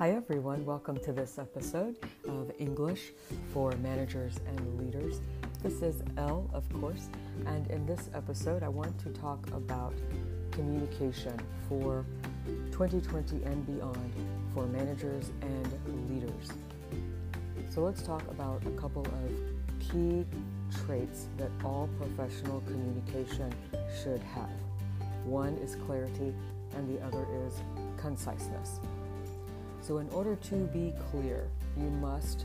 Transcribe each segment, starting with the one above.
Hi, everyone. Welcome to this episode of English for Managers and Leaders. This is Elle, of course, and in this episode, I want to talk about communication for 2020 and beyond for managers and leaders. So, let's talk about a couple of key traits that all professional communication should have. One is clarity, and the other is conciseness. So, in order to be clear, you must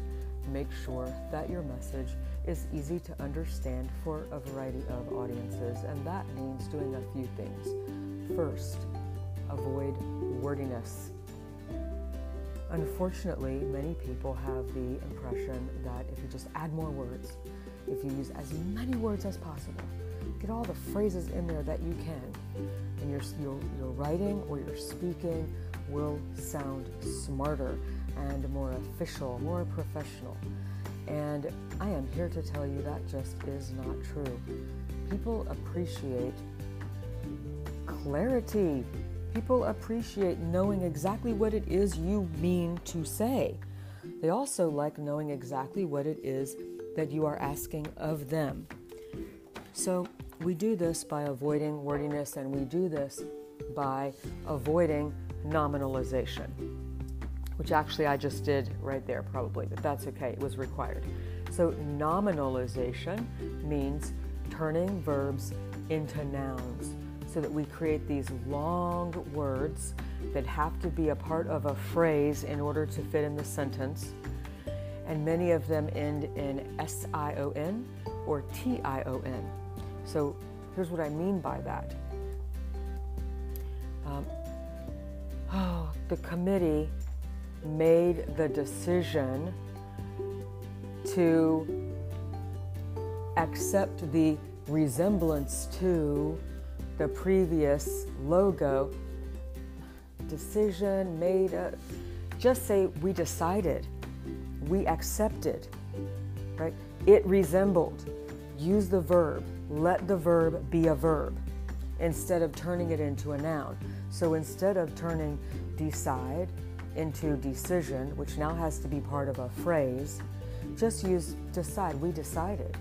make sure that your message is easy to understand for a variety of audiences, and that means doing a few things. First, avoid wordiness. Unfortunately, many people have the impression that if you just add more words, if you use as many words as possible, get all the phrases in there that you can, and your, your, your writing or your speaking will sound smarter and more official, more professional. And I am here to tell you that just is not true. People appreciate clarity. People appreciate knowing exactly what it is you mean to say. They also like knowing exactly what it is that you are asking of them. So we do this by avoiding wordiness and we do this by avoiding nominalization, which actually I just did right there, probably, but that's okay, it was required. So, nominalization means turning verbs into nouns so that we create these long words that have to be a part of a phrase in order to fit in the sentence. And many of them end in S I O N or T I O N. So, here's what I mean by that. Um, oh, the committee made the decision to accept the resemblance to the previous logo. Decision made, a, just say we decided, we accepted, right? It resembled. Use the verb. Let the verb be a verb instead of turning it into a noun. So instead of turning decide into decision, which now has to be part of a phrase, just use decide. We decided.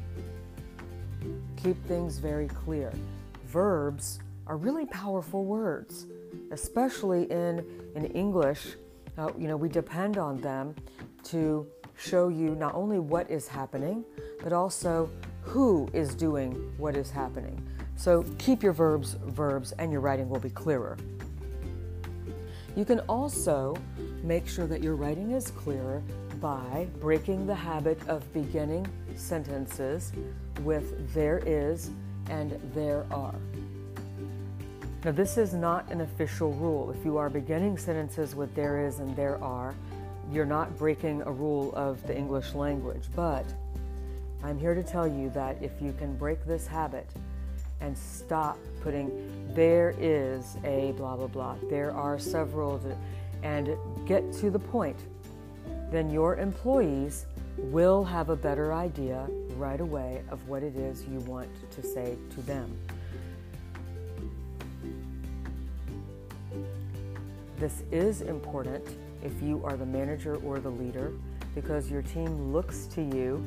Keep things very clear. Verbs are really powerful words, especially in, in English. Uh, you know, we depend on them to show you not only what is happening, but also who is doing what is happening. So keep your verbs verbs and your writing will be clearer. You can also make sure that your writing is clearer by breaking the habit of beginning sentences with there is and there are. Now, this is not an official rule. If you are beginning sentences with there is and there are, you're not breaking a rule of the English language. But I'm here to tell you that if you can break this habit, and stop putting there is a blah blah blah there are several and get to the point then your employees will have a better idea right away of what it is you want to say to them this is important if you are the manager or the leader because your team looks to you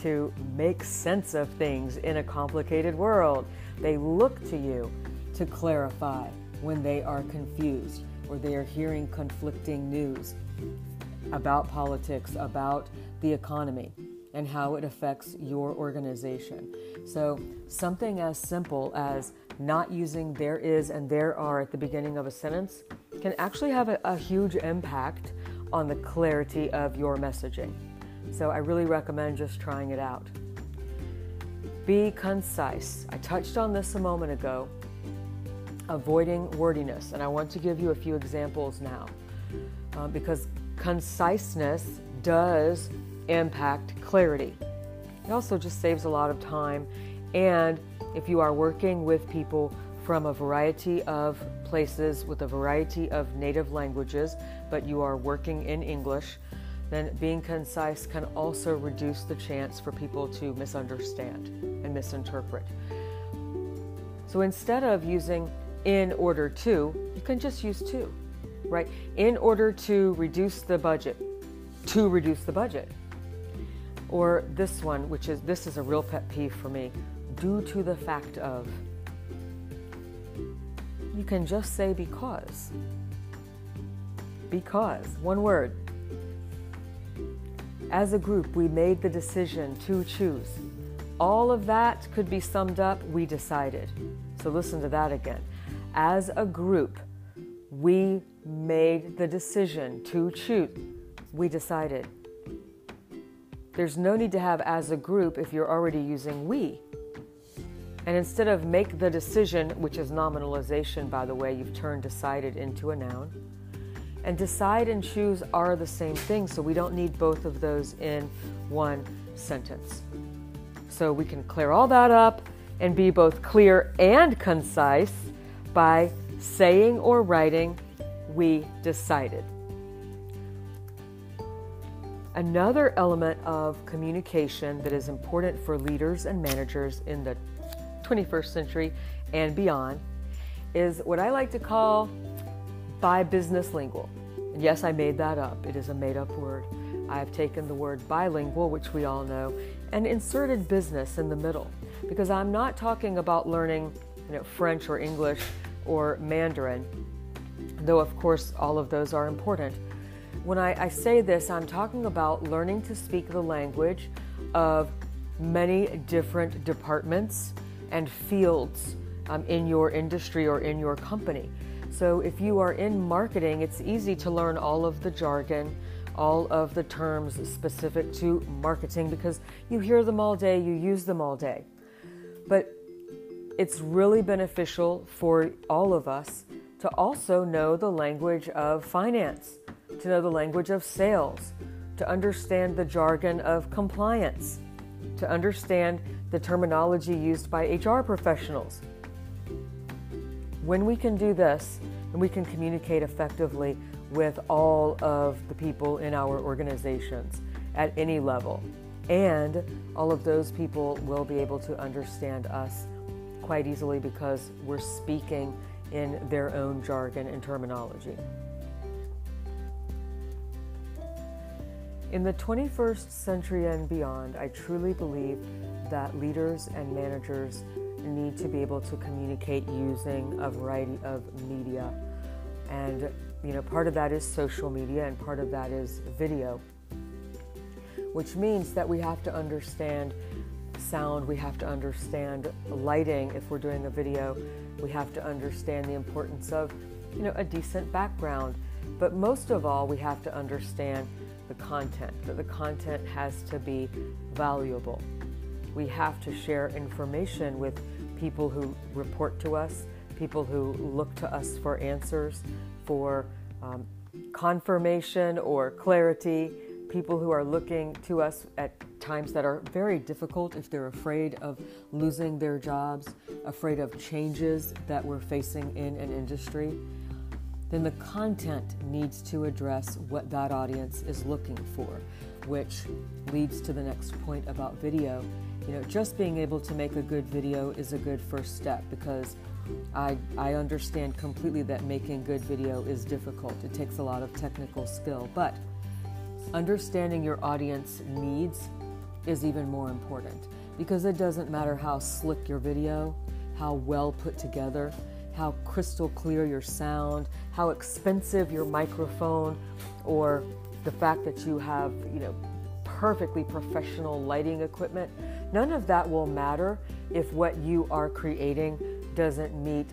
to make sense of things in a complicated world. They look to you to clarify when they are confused or they are hearing conflicting news about politics, about the economy, and how it affects your organization. So, something as simple as not using there is and there are at the beginning of a sentence can actually have a, a huge impact on the clarity of your messaging. So I really recommend just trying it out. Be concise. I touched on this a moment ago. Avoiding wordiness, and I want to give you a few examples now um, because conciseness does impact clarity. It also just saves a lot of time, and if you are working with people from a variety of places with a variety of native languages, but you are working in English, then being concise can also reduce the chance for people to misunderstand and misinterpret. So instead of using in order to, you can just use to. right? In order to reduce the budget, to reduce the budget. Or this one, which is this is a real pet peeve for me, due to the fact of. You can just say because. Because, one word. As a group, we made the decision to choose. All of that could be summed up, we decided. So listen to that again. As a group, we made the decision to choose. We decided. There's no need to have as a group if you're already using we. And instead of make the decision, which is nominalization, by the way, you've turned decided into a noun. And decide and choose are the same thing, so we don't need both of those in one sentence. So we can clear all that up and be both clear and concise by saying or writing, we decided. Another element of communication that is important for leaders and managers in the 21st century and beyond is what I like to call bi business lingual. Yes, I made that up, it is a made up word. I have taken the word bilingual, which we all know, and inserted business in the middle because I'm not talking about learning you know, French or English or Mandarin, though, of course, all of those are important. When I, I say this, I'm talking about learning to speak the language of many different departments and fields um, in your industry or in your company. So, if you are in marketing, it's easy to learn all of the jargon, all of the terms specific to marketing because you hear them all day, you use them all day. But it's really beneficial for all of us to also know the language of finance, to know the language of sales, to understand the jargon of compliance, to understand the terminology used by HR professionals. When we can do this, and we can communicate effectively with all of the people in our organizations at any level, and all of those people will be able to understand us quite easily because we're speaking in their own jargon and terminology. In the 21st century and beyond, I truly believe that leaders and managers need to be able to communicate using a variety of media. And, you know, part of that is social media and part of that is video, which means that we have to understand sound, we have to understand lighting if we're doing a video, we have to understand the importance of, you know, a decent background. But most of all, we have to understand the content, that the content has to be valuable. We have to share information with people who report to us, people who look to us for answers, for um, confirmation or clarity, people who are looking to us at times that are very difficult if they're afraid of losing their jobs, afraid of changes that we're facing in an industry, then the content needs to address what that audience is looking for, which leads to the next point about video. You know, just being able to make a good video is a good first step because I, I understand completely that making good video is difficult. It takes a lot of technical skill, but understanding your audience needs is even more important because it doesn't matter how slick your video, how well put together, how crystal clear your sound, how expensive your microphone, or the fact that you have, you know, perfectly professional lighting equipment. None of that will matter if what you are creating doesn't meet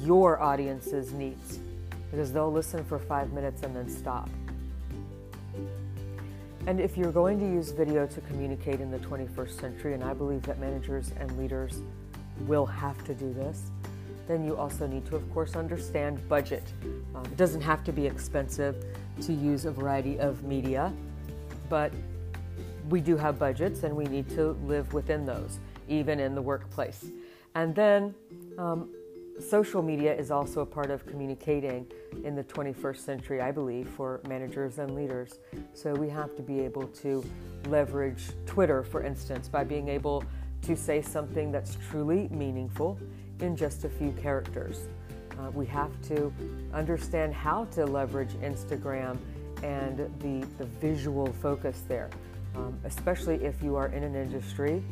your audience's needs because they'll listen for five minutes and then stop. And if you're going to use video to communicate in the 21st century, and I believe that managers and leaders will have to do this, then you also need to, of course, understand budget. Um, it doesn't have to be expensive to use a variety of media, but we do have budgets and we need to live within those, even in the workplace. And then um, social media is also a part of communicating in the 21st century, I believe, for managers and leaders. So we have to be able to leverage Twitter, for instance, by being able to say something that's truly meaningful in just a few characters. Uh, we have to understand how to leverage Instagram and the, the visual focus there, um, especially if you are in an industry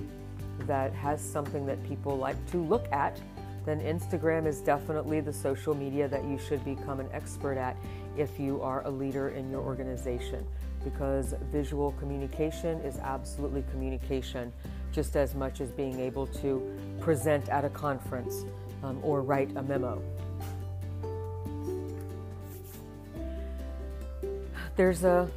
that has something that people like to look at. Then Instagram is definitely the social media that you should become an expert at if you are a leader in your organization because visual communication is absolutely communication just as much as being able to present at a conference um, or write a memo. There's a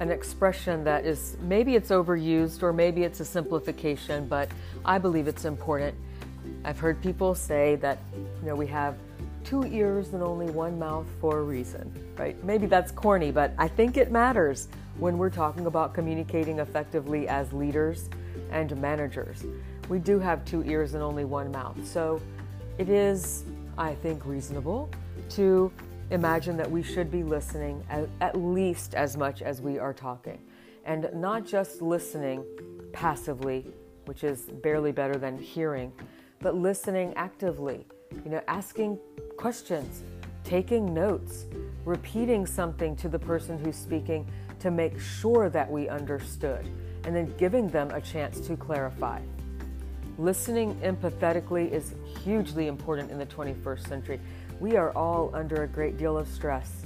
an expression that is maybe it's overused or maybe it's a simplification, but I believe it's important. I've heard people say that you know we have two ears and only one mouth for a reason, right? Maybe that's corny, but I think it matters when we're talking about communicating effectively as leaders and managers. We do have two ears and only one mouth. So it is, I think, reasonable to imagine that we should be listening at, least as much as we are talking. And not just listening passively, which is barely better than hearing, but listening actively, you know, asking questions, taking notes, repeating something to the person who's speaking to make sure that we understood, and then giving them a chance to clarify. Listening empathetically is hugely important in the 21st century. We are all under a great deal of stress.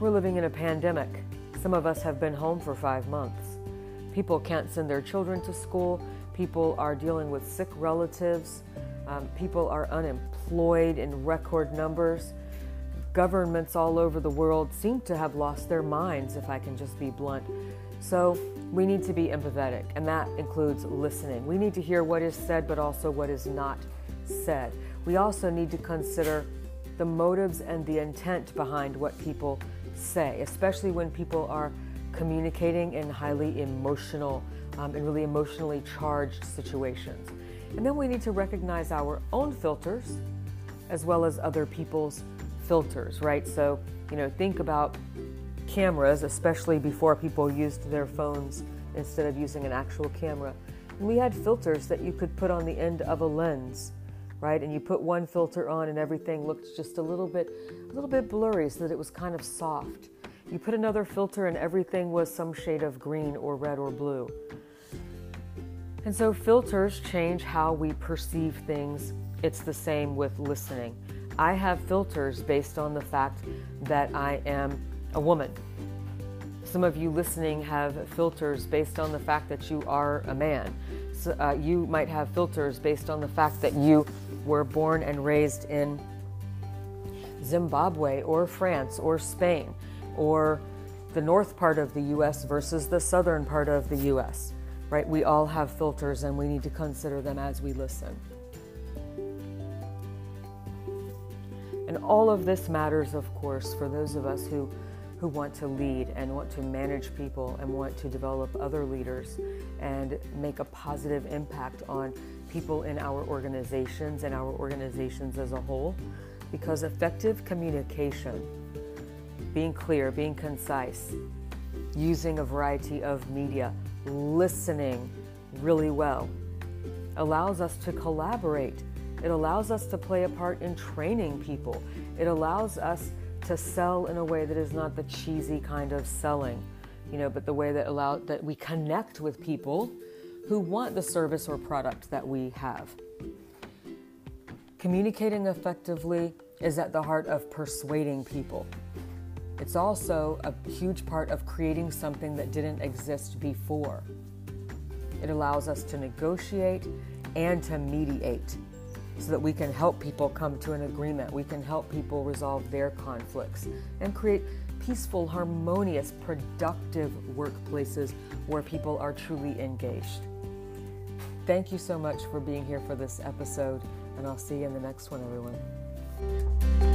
We're living in a pandemic. Some of us have been home for five months. People can't send their children to school. People are dealing with sick relatives. Um, people are unemployed in record numbers governments all over the world seem to have lost their minds, if I can just be blunt. So we need to be empathetic, and that includes listening. We need to hear what is said, but also what is not said. We also need to consider the motives and the intent behind what people say, especially when people are communicating in highly emotional um, and really emotionally charged situations. And then we need to recognize our own filters as well as other people's filters, right? So, you know, think about cameras, especially before people used their phones instead of using an actual camera. And we had filters that you could put on the end of a lens, right? And you put one filter on and everything looked just a little bit a little bit blurry so that it was kind of soft. You put another filter and everything was some shade of green or red or blue. And so filters change how we perceive things. It's the same with listening. I have filters based on the fact that I am a woman. Some of you listening have filters based on the fact that you are a man. So, uh, you might have filters based on the fact that you were born and raised in Zimbabwe or France or Spain or the north part of the US versus the southern part of the US, right? We all have filters and we need to consider them as we listen. And all of this matters, of course, for those of us who, who want to lead and want to manage people and want to develop other leaders and make a positive impact on people in our organizations and our organizations as a whole. Because effective communication, being clear, being concise, using a variety of media, listening really well, allows us to collaborate it allows us to play a part in training people. It allows us to sell in a way that is not the cheesy kind of selling, you know, but the way that allow that we connect with people who want the service or product that we have. Communicating effectively is at the heart of persuading people. It's also a huge part of creating something that didn't exist before. It allows us to negotiate and to mediate so that we can help people come to an agreement. We can help people resolve their conflicts and create peaceful, harmonious, productive workplaces where people are truly engaged. Thank you so much for being here for this episode, and I'll see you in the next one, everyone.